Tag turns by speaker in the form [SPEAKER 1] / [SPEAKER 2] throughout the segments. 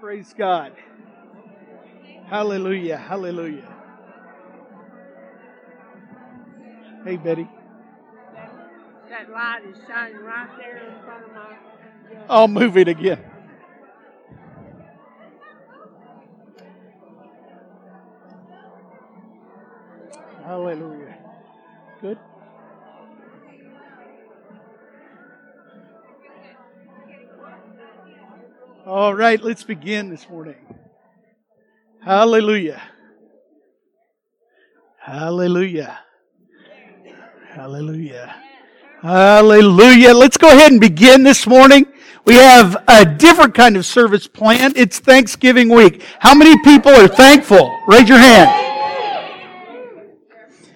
[SPEAKER 1] Praise God. Hallelujah. Hallelujah. Hey, Betty.
[SPEAKER 2] That light is shining right there in front of my.
[SPEAKER 1] I'll move it again. Hallelujah. Good. All right, let's begin this morning. Hallelujah. Hallelujah. Hallelujah. Hallelujah. Let's go ahead and begin this morning. We have a different kind of service planned. It's Thanksgiving week. How many people are thankful? Raise your hand.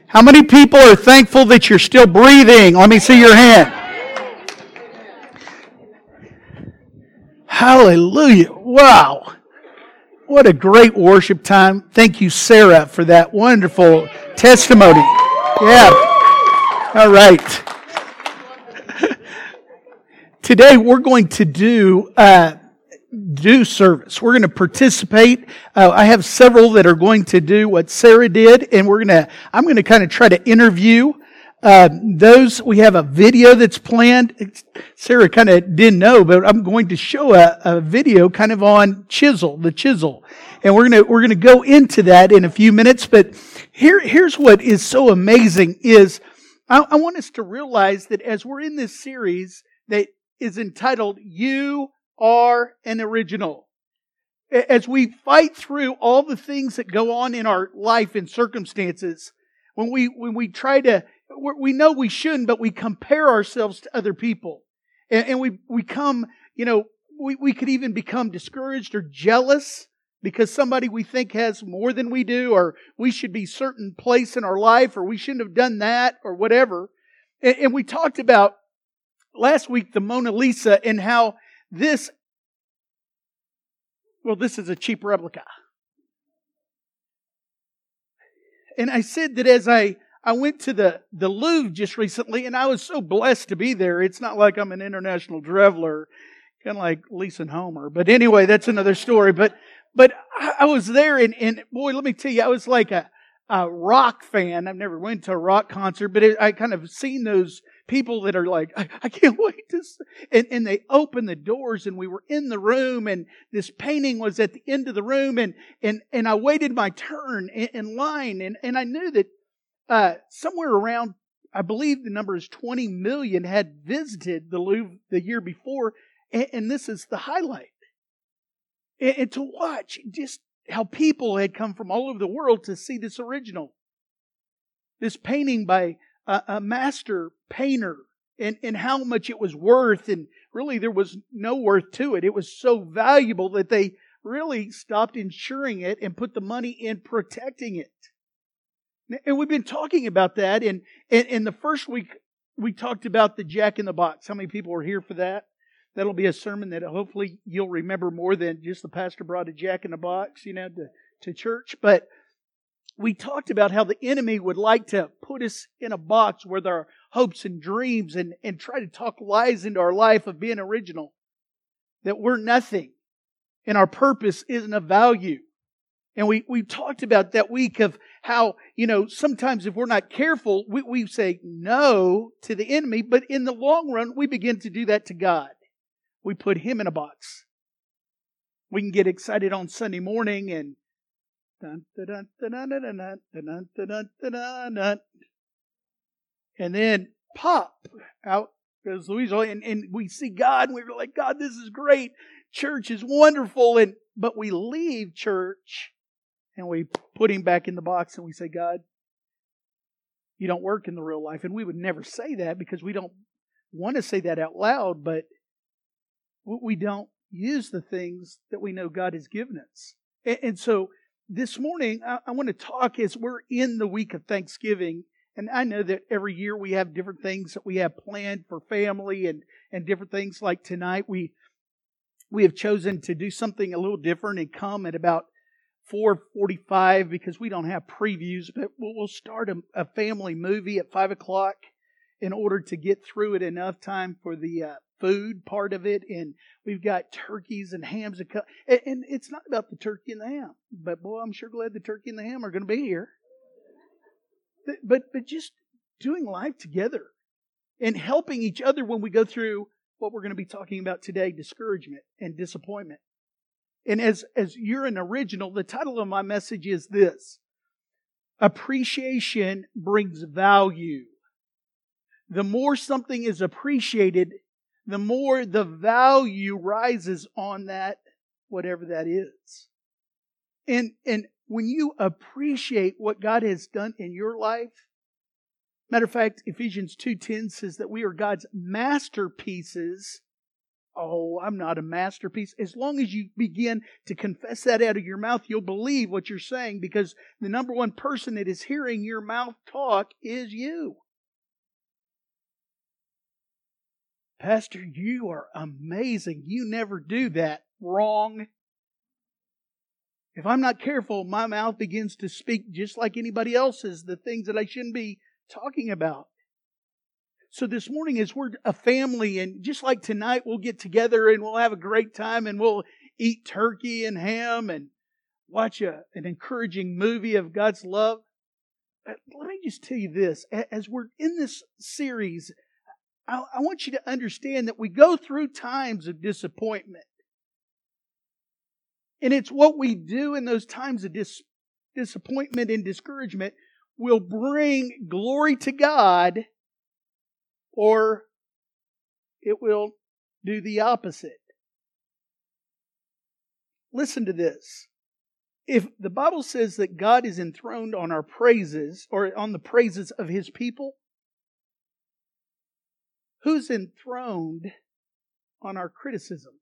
[SPEAKER 1] How many people are thankful that you're still breathing? Let me see your hand. Hallelujah. Wow. What a great worship time. Thank you, Sarah, for that wonderful testimony. Yeah. All right. Today we're going to do uh, do service. We're going to participate. Uh, I have several that are going to do what Sarah did, and we're going to. I'm going to kind of try to interview uh, those. We have a video that's planned. Sarah kind of didn't know, but I'm going to show a, a video kind of on chisel, the chisel, and we're going to we're going to go into that in a few minutes. But here here's what is so amazing is I, I want us to realize that as we're in this series that is entitled "You are an original. As we fight through all the things that go on in our life and circumstances, when we, when we try to, we know we shouldn't, but we compare ourselves to other people. And, and we, we come, you know, we, we could even become discouraged or jealous because somebody we think has more than we do, or we should be certain place in our life, or we shouldn't have done that, or whatever. And, and we talked about last week the Mona Lisa and how this, well, this is a cheap replica. And I said that as I, I went to the, the Louvre just recently, and I was so blessed to be there. It's not like I'm an international traveler, kind of like Lisa and Homer. But anyway, that's another story. But, but I was there, and, and boy, let me tell you, I was like a, a rock fan. I've never went to a rock concert, but it, I kind of seen those people that are like, I, I can't wait to, and, and they opened the doors and we were in the room and this painting was at the end of the room and, and, and I waited my turn in, in line and, and I knew that, uh, somewhere around, I believe the number is 20 million had visited the Louvre the year before. And, and this is the highlight. And, and to watch just how people had come from all over the world to see this original. This painting by a, a master painter and, and how much it was worth. And really, there was no worth to it. It was so valuable that they really stopped insuring it and put the money in protecting it. And we've been talking about that. And in the first week, we talked about the jack in the box. How many people were here for that? That'll be a sermon that hopefully you'll remember more than just the pastor brought a jack in the box, you know, to, to church. But we talked about how the enemy would like to put us in a box with our hopes and dreams and, and try to talk lies into our life of being original. That we're nothing and our purpose isn't of value. And we, we talked about that week of how, you know, sometimes if we're not careful, we, we say no to the enemy, but in the long run, we begin to do that to God. We put him in a box. We can get excited on Sunday morning and and then pop out goes Louisa, and, and we see God, and we're like, God, this is great. Church is wonderful, and but we leave church and we put him back in the box and we say, God, you don't work in the real life. And we would never say that because we don't want to say that out loud, but we don't use the things that we know God has given us. And, so this morning, I, I want to talk as we're in the week of Thanksgiving. And I know that every year we have different things that we have planned for family and, and different things like tonight. We, we have chosen to do something a little different and come at about 445 because we don't have previews, but we'll, start a, a family movie at 5 o'clock. in order to get through it enough time for the uh, food part of it. And we've got turkeys and hams. And, and it's not about the turkey and the ham, but boy, I'm sure glad the turkey and the ham are going to be here. But, but just doing life together and helping each other when we go through what we're going to be talking about today discouragement and disappointment. And as, as you're an original, the title of my message is this Appreciation brings value. The more something is appreciated, the more the value rises on that, whatever that is. And, and when you appreciate what God has done in your life, matter of fact, Ephesians 2.10 says that we are God's masterpieces Oh, I'm not a masterpiece. As long as you begin to confess that out of your mouth, you'll believe what you're saying because the number one person that is hearing your mouth talk is you. Pastor, you are amazing. You never do that. Wrong. If I'm not careful, my mouth begins to speak just like anybody else's, the things that I shouldn't be talking about. So this morning, as we're a family, and just like tonight, we'll get together and we'll have a great time and we'll eat turkey and ham and watch a, an encouraging movie of God's love. Let me just tell you this. As we're in this series, I, I want you to understand that we go through times of disappointment. And it's what we do in those times of dis, disappointment and discouragement will bring glory to God or it will do the opposite. Listen to this. If the Bible says that God is enthroned on our praises or on the praises of his people, who's enthroned on our criticism?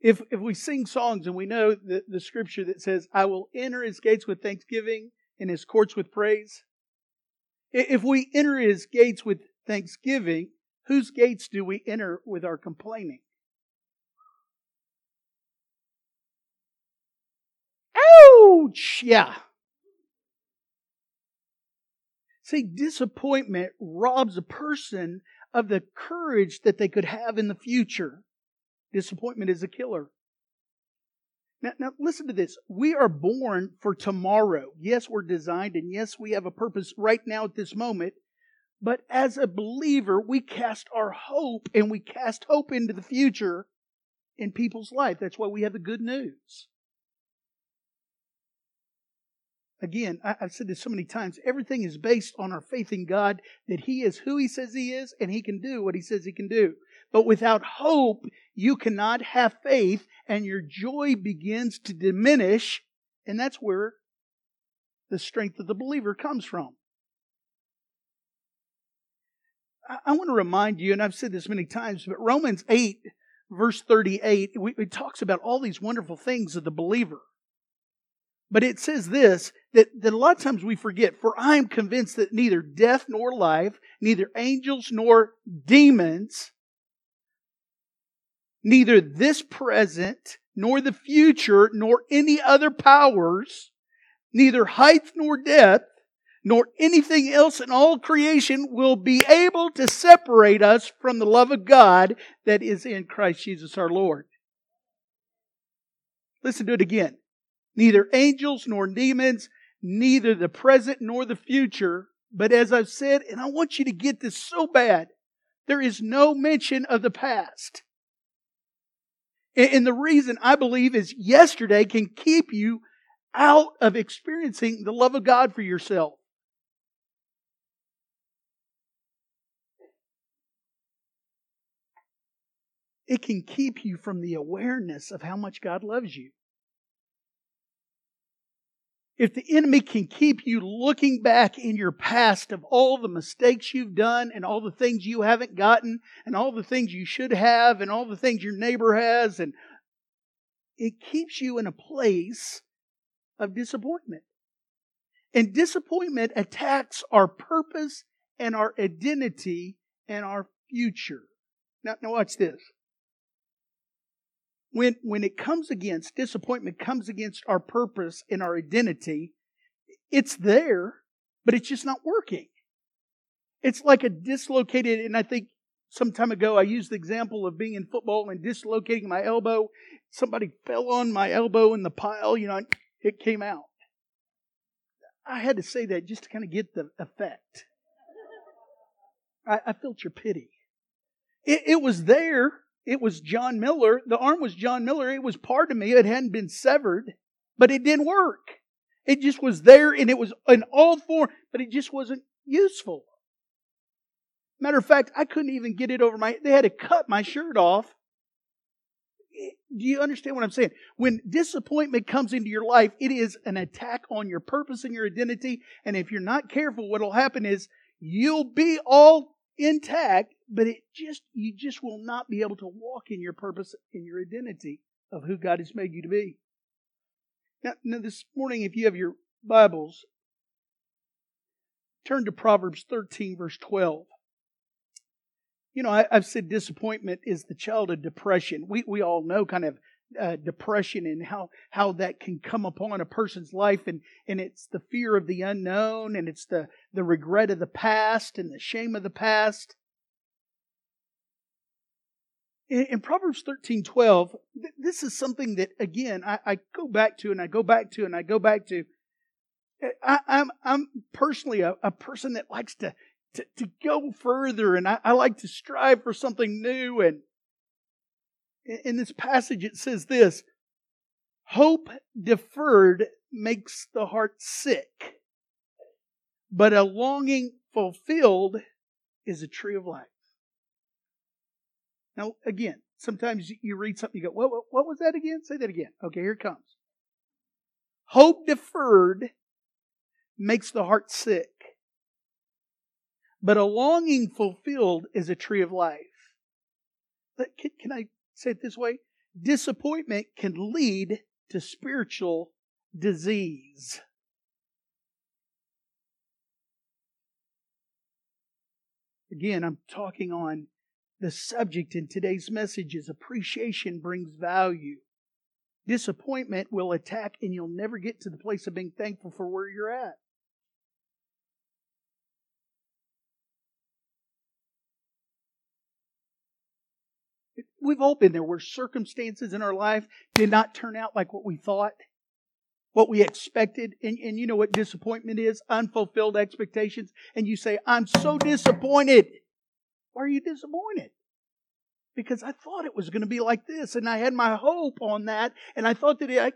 [SPEAKER 1] If, if we sing songs and we know the, the scripture that says, I will enter his gates with thanksgiving and his courts with praise, if we enter his gates with thanksgiving, whose gates do we enter with our complaining? Ouch! Yeah. See, disappointment robs a person of the courage that they could have in the future. Disappointment is a killer. Now, now, listen to this. We are born for tomorrow. Yes, we're designed, and yes, we have a purpose right now at this moment. But as a believer, we cast our hope and we cast hope into the future in people's life. That's why we have the good news. Again, I've said this so many times. Everything is based on our faith in God that He is who He says He is and He can do what He says He can do. But without hope, you cannot have faith and your joy begins to diminish. And that's where the strength of the believer comes from. I, want to remind you, and I've said this many times, but Romans 8, verse 38, it talks about all these wonderful things of the believer. But it says this that, that a lot of times we forget, for I am convinced that neither death nor life, neither angels nor demons, neither this present, nor the future, nor any other powers, neither height nor depth, nor anything else in all creation will be able to separate us from the love of God that is in Christ Jesus our Lord. Listen to it again. Neither angels nor demons, neither the present nor the future, but as I've said, and I want you to get this so bad, there is no mention of the past. And the reason I believe is yesterday can keep you out of experiencing the love of God for yourself. It can keep you from the awareness of how much God loves you. If the enemy can keep you looking back in your past of all the mistakes you've done and all the things you haven't gotten and all the things you should have and all the things your neighbor has and it keeps you in a place of disappointment. And disappointment attacks our purpose and our identity and our future. Now, now watch this when, when it comes against, disappointment comes against our purpose and our identity, it's there, but it's just not working. It's like a dislocated, and I think some time ago I used the example of being in football and dislocating my elbow. Somebody fell on my elbow in the pile, you know, it came out. I had to say that just to kind of get the effect. I, I felt your pity. It, it was there. It was John Miller. The arm was John Miller. It was part of me. It hadn't been severed, but it didn't work. It just was there and it was in all form, but it just wasn't useful. Matter of fact, I couldn't even get it over my, they had to cut my shirt off. Do you understand what I'm saying? When disappointment comes into your life, it is an attack on your purpose and your identity. And if you're not careful, what'll happen is you'll be all intact, but it just, you just will not be able to walk in your purpose and your identity of who God has made you to be. Now, now this morning, if you have your Bibles, turn to Proverbs 13, verse 12. You know, I, have said disappointment is the child of depression. We, we all know kind of uh, depression and how, how that can come upon a person's life and, and it's the fear of the unknown and it's the, the regret of the past and the shame of the past. In, in Proverbs 13, 12, th- this is something that, again, I, I, go back to and I go back to and I go back to. I, am I'm, I'm personally a, a person that likes to, to, to go further and I, I like to strive for something new and in this passage, it says this Hope deferred makes the heart sick, but a longing fulfilled is a tree of life. Now, again, sometimes you read something, you go, what, what, what was that again? Say that again. Okay, here it comes. Hope deferred makes the heart sick, but a longing fulfilled is a tree of life. Can, can I say it this way disappointment can lead to spiritual disease. Again, I'm talking on the subject in today's message is appreciation brings value. Disappointment will attack and you'll never get to the place of being thankful for where you're at. We've all been there where circumstances in our life did not turn out like what we thought, what we expected. And, and you know what disappointment is? Unfulfilled expectations. And you say, I'm so disappointed. Why are you disappointed? Because I thought it was going to be like this, and I had my hope on that, and I thought that I,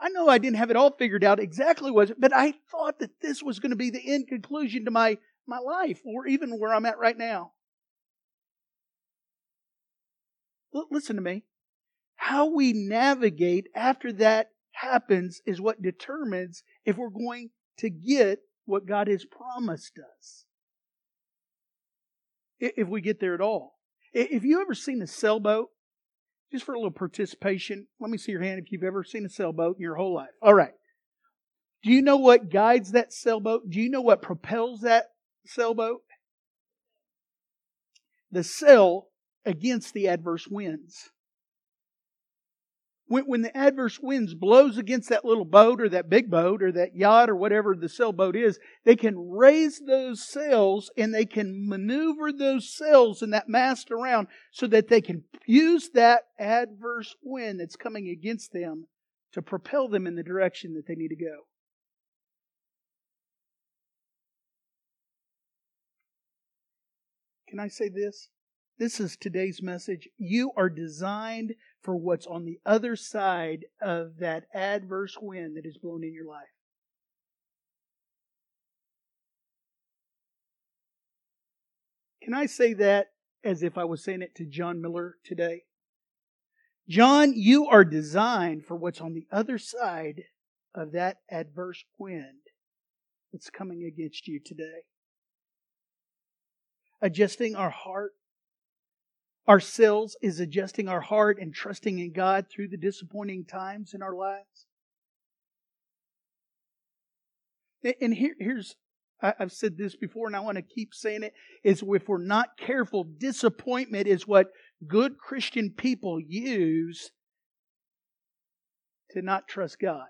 [SPEAKER 1] I know I didn't have it all figured out exactly was it, but I thought that this was going to be the end conclusion to my my life, or even where I'm at right now. Listen to me. How we navigate after that happens is what determines if we're going to get what God has promised us. If we get there at all. If you ever seen a sailboat, just for a little participation, let me see your hand if you've ever seen a sailboat in your whole life. All right. Do you know what guides that sailboat? Do you know what propels that sailboat? The sail against the adverse winds. When, when the adverse winds blows against that little boat or that big boat or that yacht or whatever the sailboat is, they can raise those sails and they can maneuver those sails and that mast around so that they can use that adverse wind that's coming against them to propel them in the direction that they need to go. Can I say this? This is today's message. You are designed for what's on the other side of that adverse wind that is blown in your life. Can I say that as if I was saying it to John Miller today? John, you are designed for what's on the other side of that adverse wind that's coming against you today. Adjusting our heart ourselves is adjusting our heart and trusting in God through the disappointing times in our lives. And here, here's, I've said this before and I want to keep saying it, is if we're not careful, disappointment is what good Christian people use to not trust God.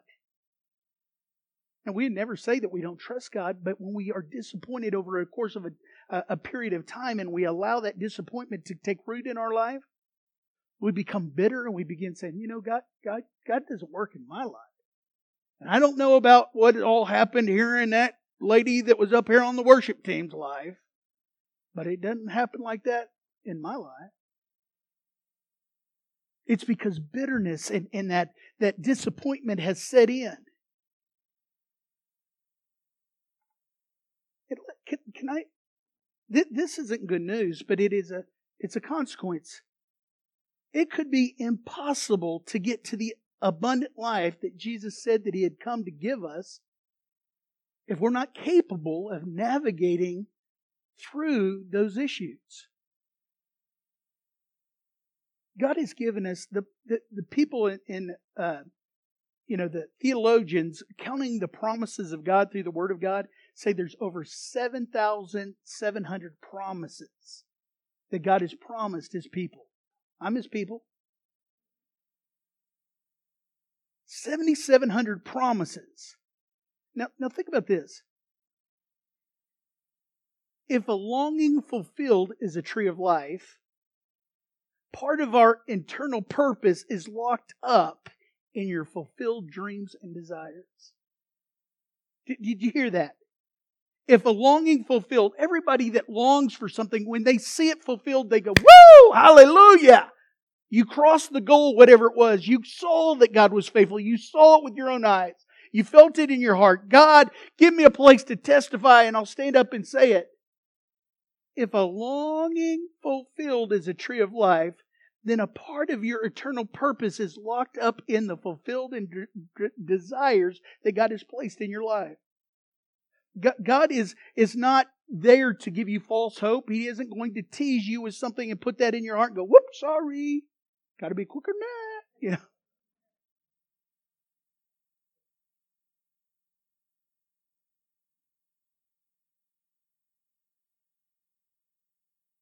[SPEAKER 1] And we never say that we don't trust God, but when we are disappointed over a course of a, a, period of time and we allow that disappointment to take root in our life, we become bitter and we begin saying, you know, God, God, God doesn't work in my life. And I don't know about what all happened here in that lady that was up here on the worship team's life, but it doesn't happen like that in my life. It's because bitterness and, and that, that disappointment has set in. Can, can I? This isn't good news, but it is a it's a consequence. It could be impossible to get to the abundant life that Jesus said that He had come to give us if we're not capable of navigating through those issues. God has given us the the, the people in, in uh, you know the theologians counting the promises of God through the Word of God say there's over 7,700 promises that God has promised His people. I'm His people. 7,700 promises. Now, now think about this. If a longing fulfilled is a tree of life, part of our internal purpose is locked up in your fulfilled dreams and desires. Did, did you hear that? If a longing fulfilled, everybody that longs for something, when they see it fulfilled, they go, Woo! Hallelujah! You crossed the goal, whatever it was. You saw that God was faithful. You saw it with your own eyes. You felt it in your heart. God, give me a place to testify and I'll stand up and say it. If a longing fulfilled is a tree of life, then a part of your eternal purpose is locked up in the fulfilled and desires that God has placed in your life. God is, is not there to give you false hope. He isn't going to tease you with something and put that in your heart and go, whoop, sorry. Got to be quicker than that. You know.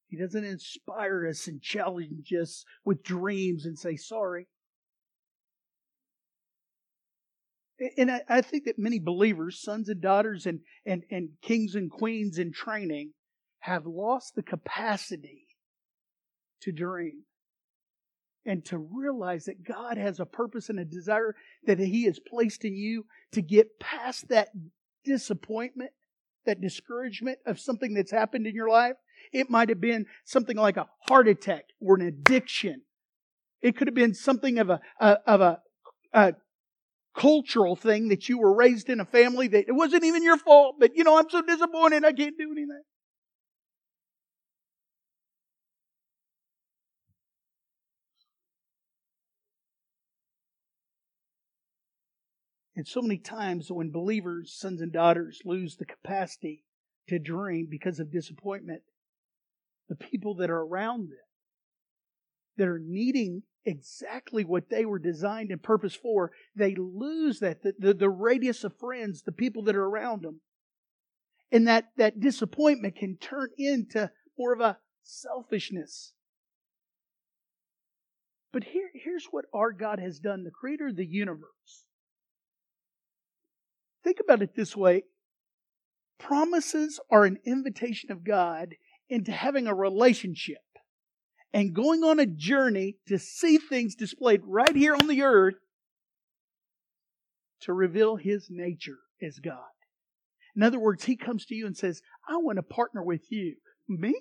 [SPEAKER 1] He doesn't inspire us and challenge us with dreams and say, sorry. And I, I, think that many believers, sons and daughters, and, and, and kings and queens in training, have lost the capacity to dream and to realize that God has a purpose and a desire that He has placed in you to get past that disappointment, that discouragement of something that's happened in your life. It might have been something like a heart attack or an addiction. It could have been something of a, of a, a cultural thing that you were raised in a family that it wasn't even your fault, but you know, I'm so disappointed I can't do anything. And so many times when believers, sons and daughters, lose the capacity to dream because of disappointment, the people that are around them, that are needing exactly what they were designed and purposed for, they lose that, the, the, the radius of friends, the people that are around them. And that, that disappointment can turn into more of a selfishness. But here, here's what our God has done, the creator of the universe. Think about it this way. Promises are an invitation of God into having a relationship and going on a journey to see things displayed right here on the earth to reveal his nature as God. In other words, he comes to you and says, I want to partner with you. Me?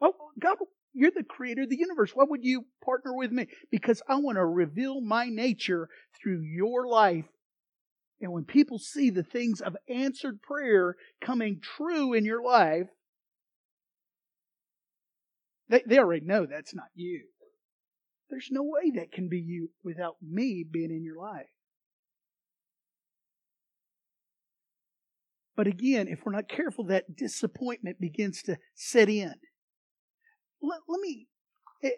[SPEAKER 1] Oh, God, you're the creator of the universe. Why would you partner with me? Because I want to reveal my nature through your life. And when people see the things of answered prayer coming true in your life, they, they already know that's not you. There's no way that can be you without me being in your life. But again, if we're not careful, that disappointment begins to set in. Let, let me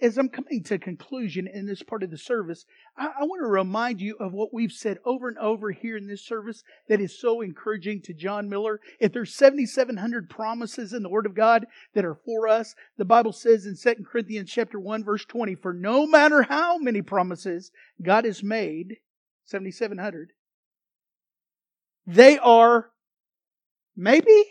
[SPEAKER 1] as I'm coming to conclusion in this part of the service, I, I, want to remind you of what we've said over and over here in this service that is so encouraging to John Miller. If there's 7,700 promises in the Word of God that are for us, the Bible says in 2 Corinthians chapter 1 verse 20, for no matter how many promises God has made, 7,700, They are maybe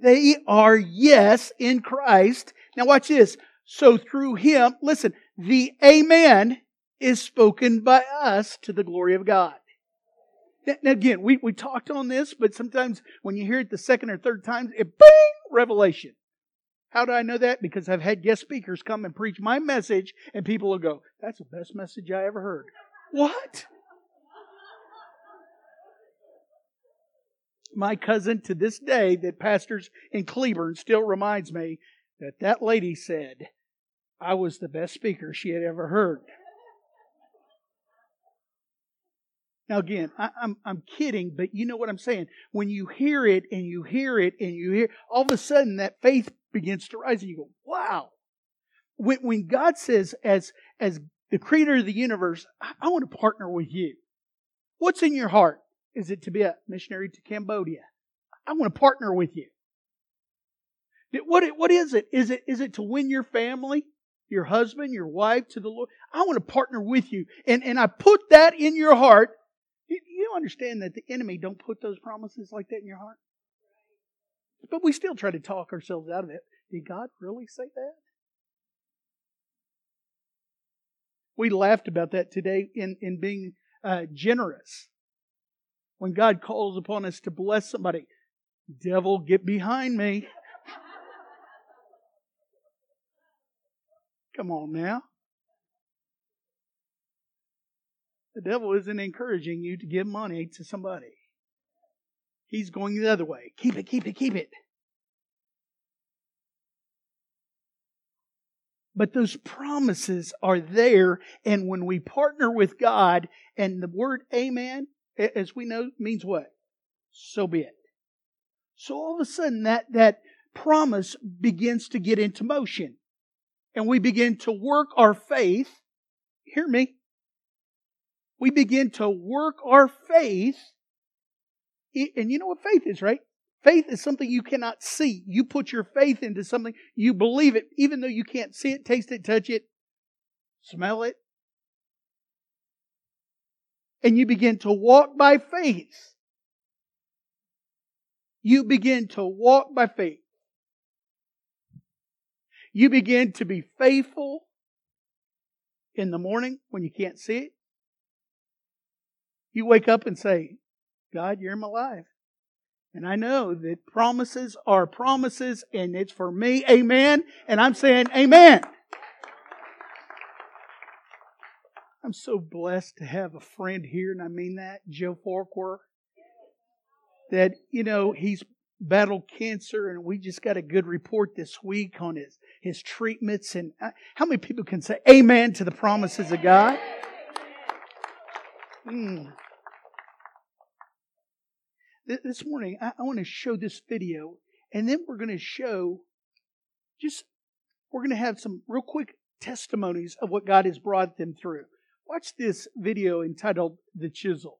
[SPEAKER 1] they are yes in Christ. Now watch this. So through him, listen, the amen is spoken by us to the glory of God. Now again, we, we talked on this, but sometimes when you hear it the second or third time, it bing, revelation. How do I know that? Because I've had guest speakers come and preach my message, and people will go, That's the best message I ever heard. What? My cousin to this day that pastors in Cleburne still reminds me that that lady said I was the best speaker she had ever heard. Now again, I, am I'm, I'm kidding, but you know what I'm saying. When you hear it and you hear it and you hear, all of a sudden that faith begins to rise, and you go, "Wow!" When when God says, as as the creator of the universe, I, I want to partner with you. What's in your heart? Is it to be a missionary to Cambodia? I want to partner with you. What, what is it? Is it is it to win your family, your husband, your wife to the Lord? I want to partner with you, and and I put that in your heart. You, you understand that the enemy don't put those promises like that in your heart, but we still try to talk ourselves out of it. Did God really say that? We laughed about that today in in being uh, generous. When God calls upon us to bless somebody, devil, get behind me. Come on now. The devil isn't encouraging you to give money to somebody. He's going the other way. Keep it, keep it, keep it. But those promises are there, and when we partner with God, and the word amen, as we know, means what? So be it. So all of a sudden, that, that promise begins to get into motion and we begin to work our faith. Hear me. We begin to work our faith. And you know what faith is, right? Faith is something you cannot see. You put your faith into something, you believe it, even though you can't see it, taste it, touch it, smell it. And you begin to walk by faith. You begin to walk by faith. You begin to be faithful in the morning when you can't see it. You wake up and say, God, you're in my life. And I know that promises are promises and it's for me. Amen. And I'm saying amen. I'm so blessed to have a friend here, and I mean that, Joe Farquhar. That, you know, he's battled cancer, and we just got a good report this week on his his treatments. And uh, how many people can say amen to the promises of God? Mm. This morning, I, I want to show this video, and then we're going to show just, we're going to have some real quick testimonies of what God has brought them through. Watch this video entitled The Chisel.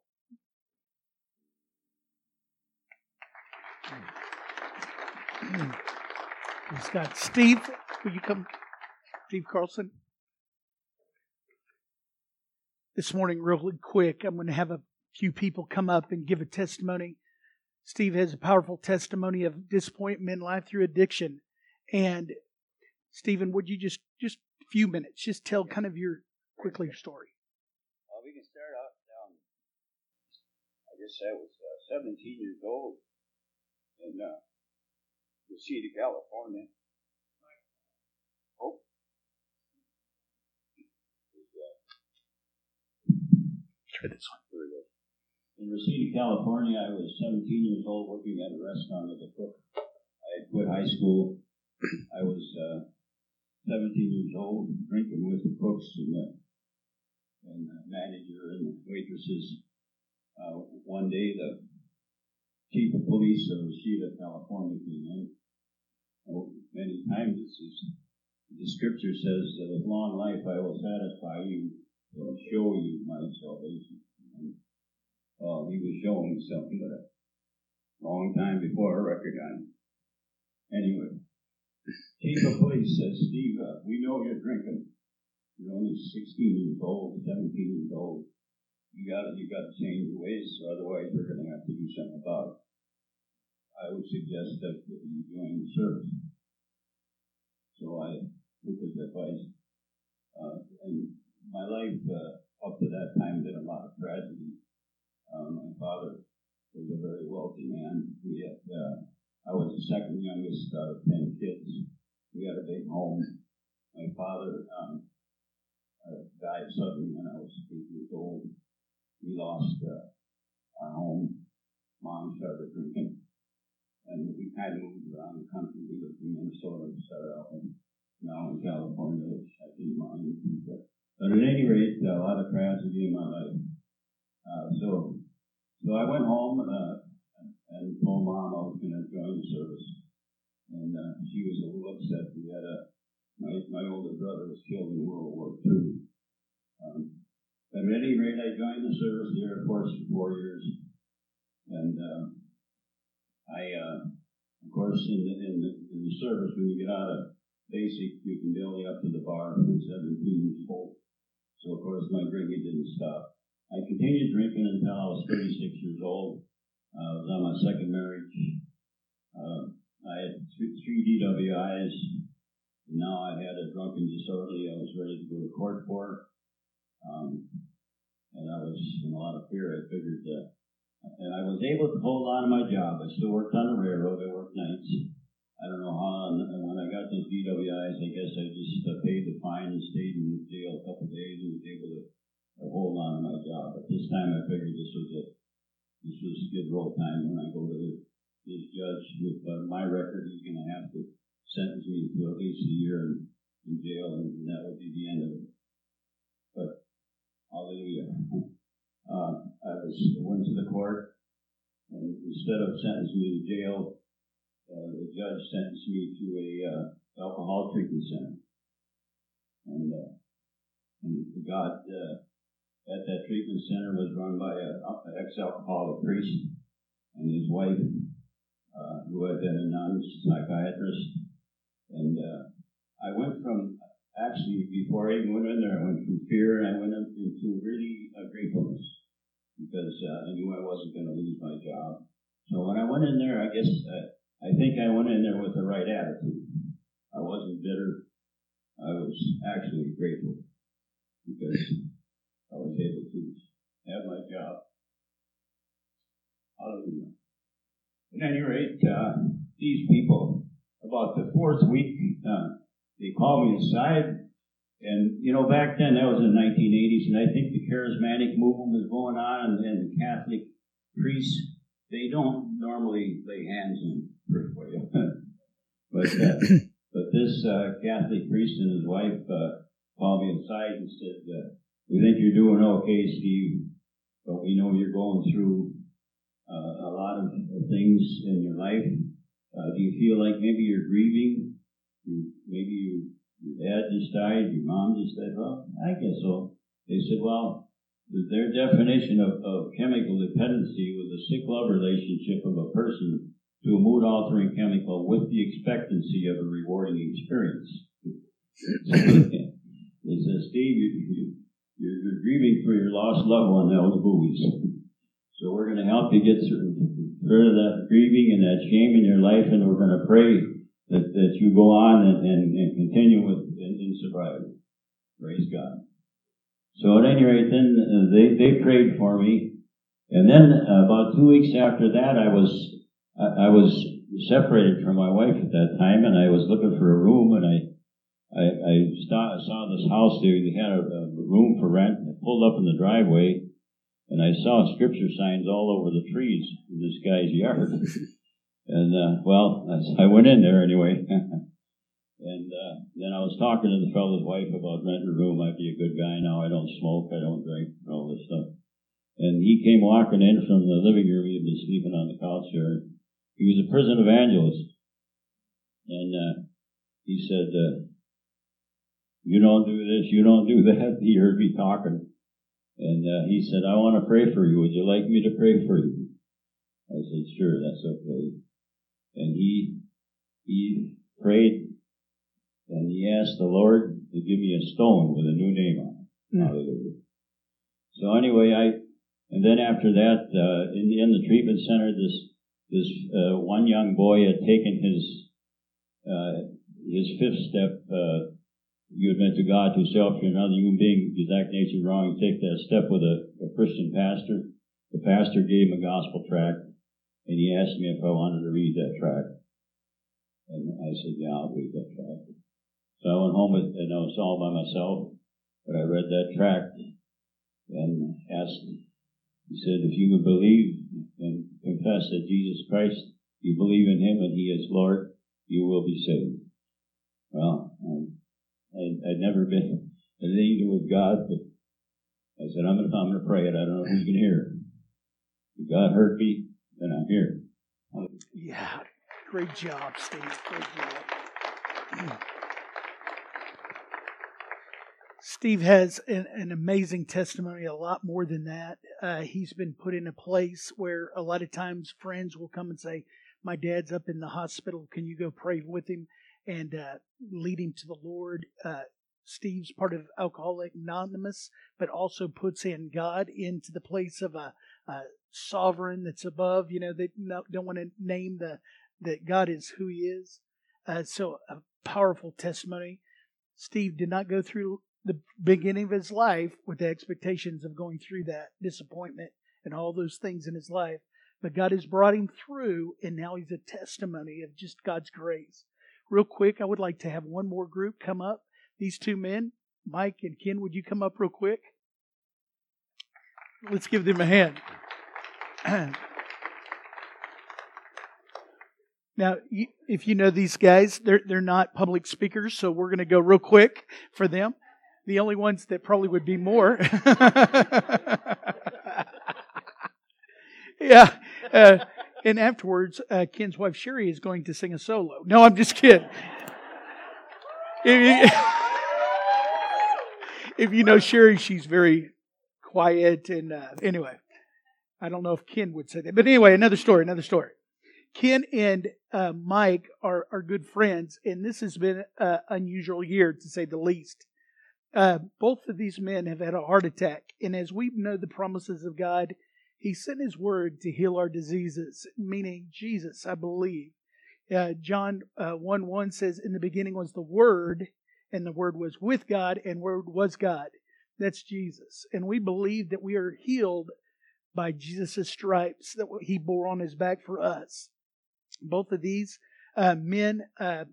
[SPEAKER 1] He's got Steve Will you come, Steve Carlson? This morning, really quick, I'm going to have a few people come up and give a testimony. Steve has a powerful testimony of disappointment in life through addiction. And Stephen, would you just just a few minutes just tell kind of your quickly your story?
[SPEAKER 3] Well, we can start off. I guess I was uh, 17 years old in uh, Reseda, California.
[SPEAKER 1] Try this one.
[SPEAKER 3] In Reseda, California, I was 17 years old working at a restaurant as a cook. I had quit high school. I was uh, 17 years old, drinking with the cooks and the, and the manager and the waitresses. Uh, one day, the chief of police of Reseda, California came in. Oh, many times this is, the scripture says, with long life I will satisfy you show you my salvation. Uh, he was showing something, but a long time before I recognized. Anyway, chief of police says, Steve, uh, we know you're drinking. You're only 16 years old, 17 years old. you got you got to change your ways, otherwise you're going to have to do something about it. I would suggest that you join the service. So I took his advice, uh, and my life uh, up to that time been a lot of tragedy. Um, my father was a very wealthy man. We had, uh, I was the second youngest out of ten kids. We had a big home. My father um, uh, died suddenly when I was eight years old. We lost uh, our home. Mom started drinking and we kind of moved around the country. We lived in Minnesota, we started out in, now in California, I didn't mind. But, but at any rate, a lot of tragedy in my life. Uh, so, so I went home uh, and told mom I was going to join the service, and uh, she was a little upset. We had a my my older brother was killed in World War II. Um, but at any rate, I joined the service, the Air Force, for four years, and. Uh, I, uh, of course, in the, in the, in the service, when you get out of basic, you can be only up to the bar from 17 years old. So, of course, my drinking didn't stop. I continued drinking until I was 36 years old. Uh, I was on my second marriage. Uh, I had three, DWIs. Now I had a drunken disorderly I was ready to go to court for. Um, and I was in a lot of fear. I figured that and I was able to hold on to my job. I still worked on the railroad. I worked nights. I don't know how. And when I got those DWIs, I guess I just uh, paid the fine and stayed in jail a couple days and was able to uh, hold on to my job. But this time, I figured this was it. This was skid row time when I go to the, this judge with uh, my record. He's going to have to sentence me to at least a year in, in jail, and, and that would be the end of it. But hallelujah. Uh, I was went to the court, and instead of sentencing me to jail, uh, the judge sentenced me to a uh, alcohol treatment center. And, uh, and God, uh, at that treatment center was run by an ex-alcoholic priest and his wife, uh, who had been a non-psychiatrist. And uh, I went from actually before I even went in there, I went from fear and I went into really uh, gratefulness because uh, I knew I wasn't going to lose my job. So when I went in there, I guess uh, I think I went in there with the right attitude. I wasn't bitter. I was actually grateful because I was able to have my job. Hallelujah. At any rate, uh, these people, about the fourth week, uh, they called me aside and, you know, back then, that was in the 1980s, and I think the charismatic movement was going on, and, and the Catholic priests, they don't normally lay hands on for you. but, uh, but this uh, Catholic priest and his wife uh, called me inside and said, uh, We think you're doing okay, Steve, but we know you're going through uh, a lot of things in your life. Uh, do you feel like maybe you're grieving? You, maybe you your dad just died, your mom just died. Well, I guess so. They said, well, their definition of, of chemical dependency was a sick love relationship of a person to a mood altering chemical with the expectancy of a rewarding experience. they said, Steve, you, you're grieving for your lost loved one that was booze. So we're going to help you get rid of that grieving and that shame in your life, and we're going to pray that, that you go on and, and, and continue with in, in, sobriety. Praise God. So at any rate, then uh, they, they prayed for me. And then uh, about two weeks after that, I was, I, I, was separated from my wife at that time and I was looking for a room and I, I, I saw, saw this house there. They had a, a room for rent. I pulled up in the driveway and I saw scripture signs all over the trees in this guy's yard. And, uh, well, I went in there anyway. and uh, then I was talking to the fellow's wife about renting a room. I'd be a good guy now. I don't smoke. I don't drink. All this stuff. And he came walking in from the living room. He had been sleeping on the couch there. He was a prison evangelist. And uh, he said, uh, you don't do this, you don't do that. He heard me talking. And uh, he said, I want to pray for you. Would you like me to pray for you? I said, sure, that's okay and he he prayed and he asked the Lord to give me a stone with a new name on it. Mm. Hallelujah. So anyway, I And then after that, uh, in, in the treatment center, this this uh, one young boy had taken his uh, his fifth step. Uh, you admit to God, to self, to another human being, his act nature wrong. Take that step with a, a Christian pastor. The pastor gave him a gospel tract, and he asked me if I wanted to read that tract. And I said, "Yeah, I'll read that tract." So I went home and I was all by myself, but I read that tract and asked he said, if you would believe and confess that Jesus Christ, you believe in Him and He is Lord, you will be saved. Well, I, I'd never been an angel with God, but I said, I'm going to, I'm going to pray it. I don't know who's going to hear. If God heard me, then I'm here.
[SPEAKER 1] Yeah. Great job, Steve. Great job. Steve has an, an, amazing testimony, a lot more than that. Uh, he's been put in a place where a lot of times friends will come and say, My dad's up in the hospital. Can you go pray with him and uh, lead him to the Lord? Uh, Steve's part of Alcoholic Anonymous, but also puts in God into the place of a, a sovereign that's above. You know, they don't want to name the that God is who He is. Uh, so a powerful testimony. Steve did not go through the beginning of his life with the expectations of going through that disappointment and all those things in his life. But God has brought him through, and now he's a testimony of just God's grace. Real quick, I would like to have one more group come up. These two men, Mike and Ken, would you come up real quick? Let's give them a hand. Now, if you know these guys, they're they're not public speakers, so we're going to go real quick for them the only ones that probably would be more. yeah. Uh, and afterwards, uh, Ken's wife Sherry is going to sing a solo. No, I'm just kidding. If you, know Sherry, she's very quiet. And uh, anyway, I don't know if Ken would say that. But anyway, another story, another story. Ken and uh, Mike are, are good friends, and this has been an unusual year to say the least. Uh, both of these men have had a heart attack, and as we know the promises of God, He sent His word to heal our diseases, meaning Jesus, I believe. Uh, John uh, 1 1 says, In the beginning was the Word, and the Word was with God, and Word was God. That's Jesus. And we believe that we are healed by Jesus' stripes that He bore on His back for us. Both of these uh, men, uh,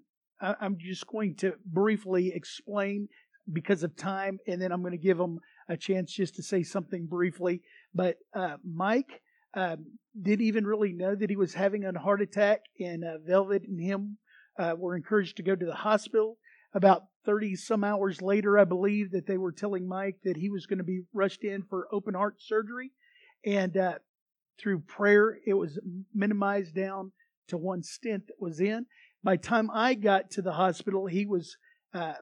[SPEAKER 1] I'm just going to briefly explain because of time, and then I'm going to give them a chance just to say something briefly. But uh, Mike um, didn't even really know that he was having a heart attack, and uh, Velvet and him uh, were encouraged to go to the hospital. About 30 some hours later, I believe that they were telling Mike that he was going to be rushed in for open heart surgery. And uh, through prayer, it was minimized down to one stent that was in. By time I got to the hospital, he was uh,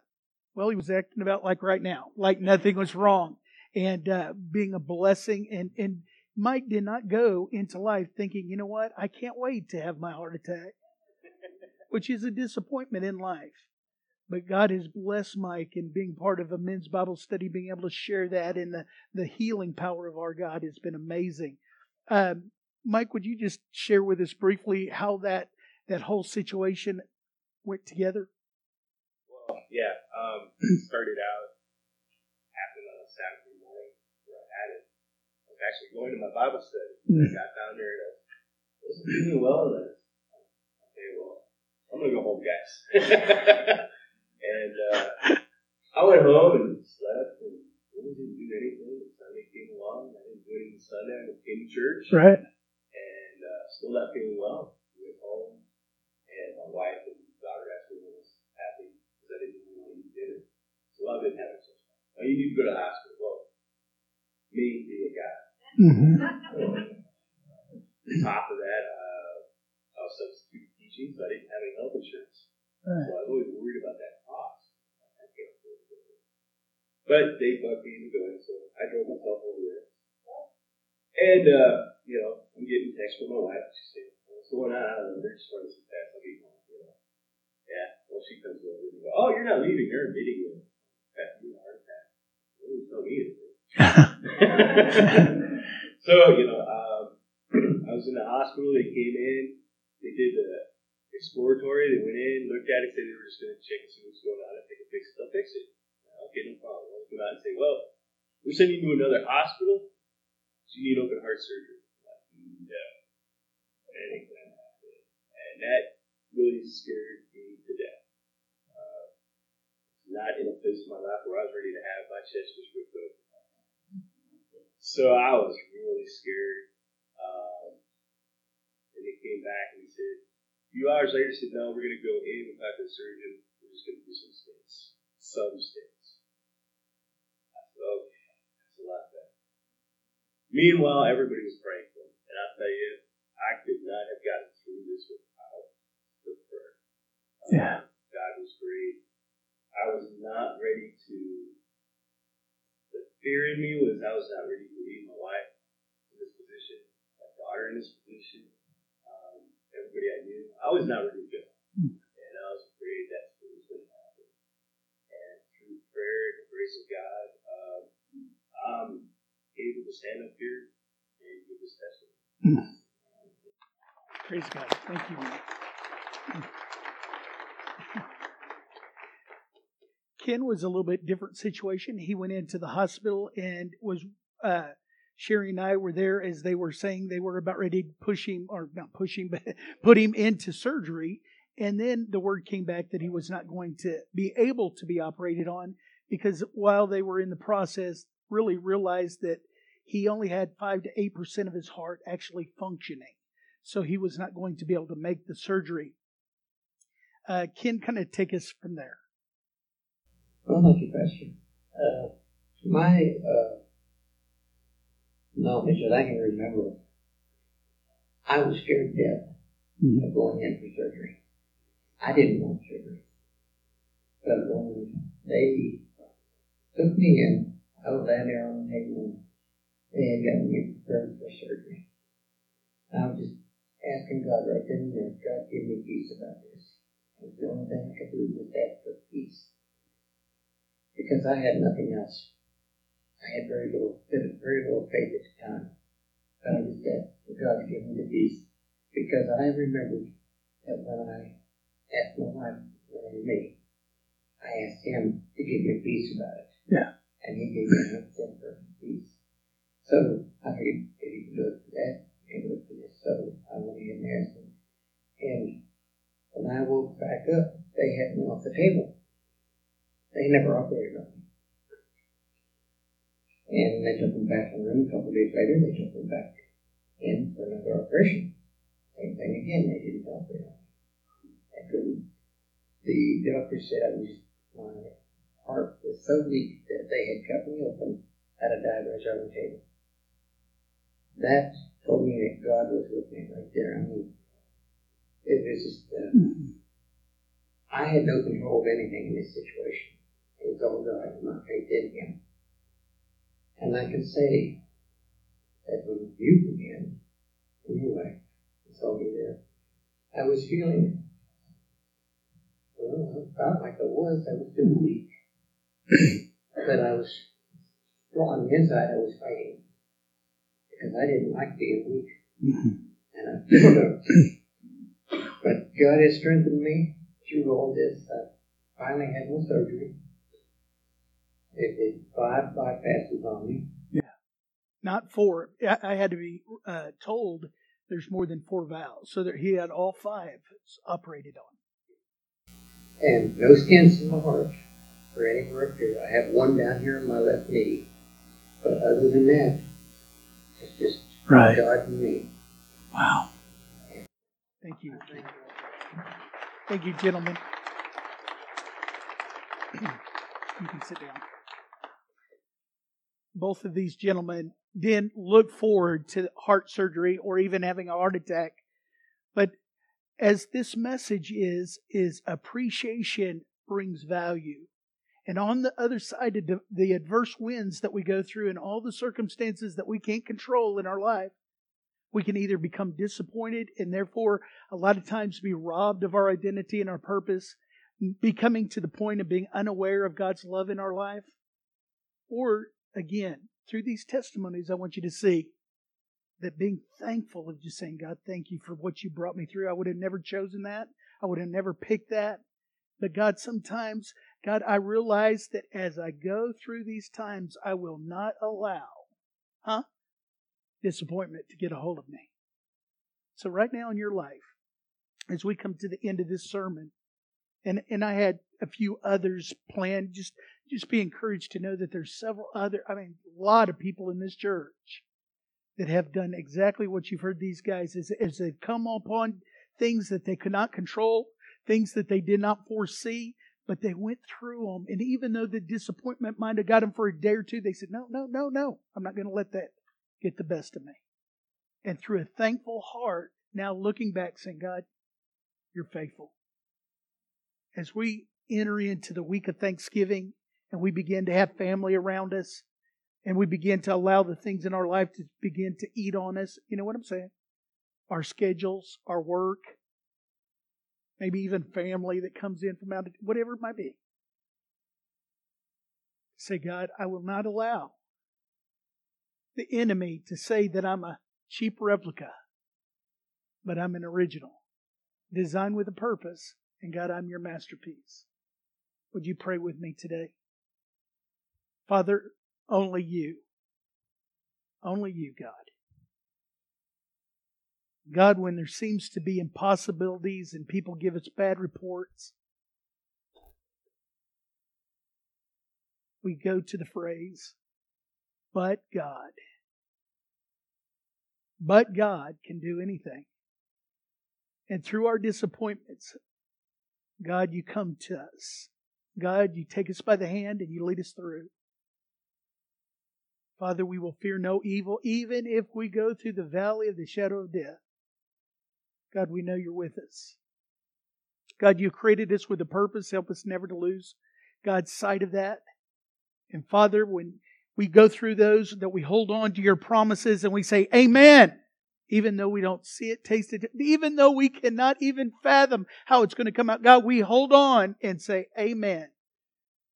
[SPEAKER 1] well, he was acting about like right now, like nothing was wrong, and uh, being a blessing. And and Mike did not go into life thinking, you know what, I can't wait to have my heart attack, which is a disappointment in life. But God has blessed Mike in being part of a men's Bible study, being able to share that, and the the healing power of our God has been amazing. Um, Mike, would you just share with us briefly how that that whole situation went together?
[SPEAKER 4] Yeah, um, started out happened on a Saturday morning where I had it. I was actually going to my Bible study. Mm. I got down there and I wasn't doing well. And I okay, well, I'm gonna go home, guys. and uh, I went home and slept and really didn't do anything. Sunday came along. I didn't do anything Sunday. I came to church.
[SPEAKER 1] Right.
[SPEAKER 4] And uh, still not feeling well. Went home and my wife Well, I didn't have it. Oh, you need to go to the hospital. Well, me being a guy. Mm-hmm. top of that, uh, I was substitute teaching, so I didn't have any health insurance. Right. So I was always worried about that cost. But they bugged me into going, so I drove myself over there. And, uh, you know, I'm getting text from my wife. She's saying, what's going on? I don't know. They're just running some tests. I'll be home, you know. Yeah. Well, she comes over and goes, oh, you're not leaving. You're meeting with So, you know, um, I was in the hospital. They came in. They did the exploratory. They went in, looked at it, said they were just going to check and see what's going on. If they could fix it, they'll fix it. Okay, no problem. They'll come out and say, well, we're sending you to another hospital. So you need open heart surgery. Happen. And that really scared me to death. Uh, not in a place in my life where I was ready to have my chest just ripped open. So I was really scared. Um, and they came back and he said, a few hours later, said, no, we're going to go in without the surgeon. We're just going to do some stents. Some stents. I said, okay, that's a lot better. Meanwhile, everybody was praying for me. And I'll tell you, I could not have gotten through this without the prayer.
[SPEAKER 1] Yeah.
[SPEAKER 4] Um, God was great. I was not ready to the fear in me was I was not ready to leave my wife in this position, my daughter in this position, um, everybody I knew. I was not ready to go. And I was afraid that's what was going to happen. And through prayer and the grace of God, um, I'm able to stand up here and give this testimony.
[SPEAKER 1] Praise God. Thank you. Ken was a little bit different situation. He went into the hospital and was uh, Sherry and I were there as they were saying they were about ready to push him, or not push him, but put him into surgery. And then the word came back that he was not going to be able to be operated on because while they were in the process, really realized that he only had five to eight percent of his heart actually functioning, so he was not going to be able to make the surgery. Uh, Ken, kind of take us from there.
[SPEAKER 5] Well, thank you, Pastor. Uh, my uh, knowledge that I can remember, I was scared to death
[SPEAKER 1] Mhm.
[SPEAKER 5] of going in for surgery. I didn't want surgery. But when they took me in, I was down there on the table and they had got me prepared for surgery. I was just asking God right then and there, God, give me peace about this. It was the only thing I could do was ask for peace because I had nothing else. I had very little, very little faith at the time. But I just asked for God to give me the peace because I remembered that when I asked my wife to marry me, I asked him to give me peace about it.
[SPEAKER 1] Yeah.
[SPEAKER 5] And he gave me a perfect peace. So I figured if he could do it for that, he could do it for this. So I went ahead and asked him. And when I woke back up, they had me off the table. They never operated on me. And they took me back in the room a couple of days later. They took me back in for another operation. Same thing again. They didn't operate on me. I couldn't. The doctor said I was my heart was so weak that they had cut me open at a dialysis on the table. That told me that God was with me right there. I mean, it was just. Uh, I had no control of anything in this situation. It was all God and my faith in Him. And I can say that when you came in, in your life, and saw me there, I was feeling, well, I felt like I was, I was too weak. but I was, well, on the inside, I was fighting. Because I didn't like being weak. Mm-hmm. And I still. But God has strengthened me through all this. I finally had my surgery. They did five bypasses on me.
[SPEAKER 1] Yeah, Not four. I, I had to be uh, told there's more than four valves, so that he had all five operated on.
[SPEAKER 5] And no stents in my heart or anywhere up here. I have one down here in my left knee. But other than that, it's just
[SPEAKER 1] Right.
[SPEAKER 5] God and me.
[SPEAKER 1] Wow. Thank you. Thank you, gentlemen. You can sit down. Both of these gentlemen didn't look forward to heart surgery or even having a heart attack. But as this message is, is appreciation brings value. And on the other side of the- adverse winds that we go through and all the circumstances that we can't control in our life, we can either become disappointed and therefore a lot of times be robbed of our identity and our purpose, becoming to the point of being unaware of God's love in our life. Or again, through these testimonies, I want you to see that being thankful of just saying, God, thank you for what you brought me through. I would have never chosen that. I would have never picked that. But God, sometimes, God, I realize that as I go through these times, I will not allow, huh? Disappointment to get a hold of me. So right now in your life, as we come to the end of this sermon, and, and I had a few others planned, just, just be encouraged to know that there's several other, I mean, a lot of people in this church that have done exactly what you've heard these guys as, as they've come upon things that they could not control, things that they did not foresee, but they went through them. And even though the disappointment might have got them for a day or two, they said, no, no, no, no, I'm not going to let that get the best of me. And through a thankful heart, now looking back, saying, God, you're faithful. As we enter into the week of Thanksgiving and we begin to have family around us, and we begin to allow the things in our life to begin to eat on us. You know what I'm saying? Our schedules, our work, maybe even family that comes in from out, of, whatever it might be. Say, God, I will not allow the enemy to say that I'm a cheap replica, but I'm an original, designed with a purpose, and God, I'm your masterpiece. Would you pray with me today? Father, only you. Only you, God. God, when there seems to be impossibilities and people give us bad reports, we go to the phrase, but God. But God can do anything. And through our disappointments, God, you come to us. God, you take us by the hand and you lead us through. Father, we will fear no evil, even if we go through the valley of the shadow of death. God, we know you're with us. God, you created us with a purpose. Help us never to lose God's sight of that. And Father, when we go through those, that we hold on to your promises and we say, Amen, even though we don't see it, taste it, even though we cannot even fathom how it's going to come out. God, we hold on and say, Amen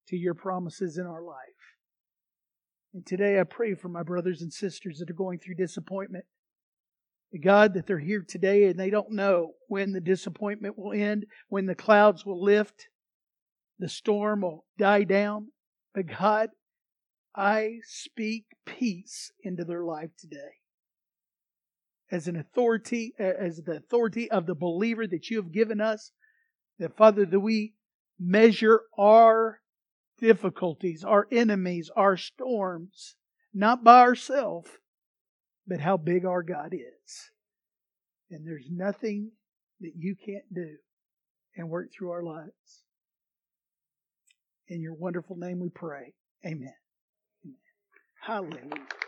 [SPEAKER 1] to your promises in our life. And today I pray for my brothers and sisters that are going through disappointment. God, that they're here today and they don't know when the disappointment will end, when the clouds will lift, the storm will die down. But God, I speak peace into their life today. As an authority, as the authority of the believer that you have given us, that Father, that we measure our difficulties, our enemies, our storms, not by ourselves, but how big our God is. And there's nothing that you can't do and work through our lives. In your wonderful name we pray. Amen. Amen. Hallelujah.